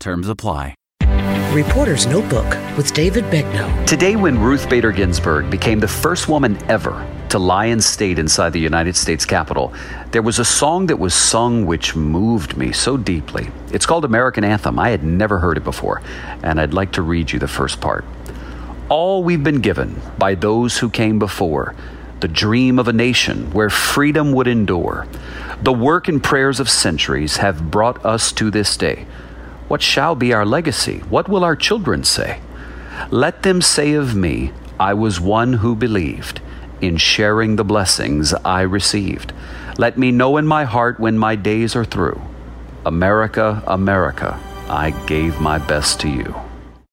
Terms apply. Reporter's Notebook with David Begnaud. Today, when Ruth Bader Ginsburg became the first woman ever to lie in state inside the United States Capitol, there was a song that was sung which moved me so deeply. It's called American Anthem. I had never heard it before, and I'd like to read you the first part. All we've been given by those who came before, the dream of a nation where freedom would endure, the work and prayers of centuries have brought us to this day. What shall be our legacy? What will our children say? Let them say of me, I was one who believed in sharing the blessings I received. Let me know in my heart when my days are through. America, America, I gave my best to you.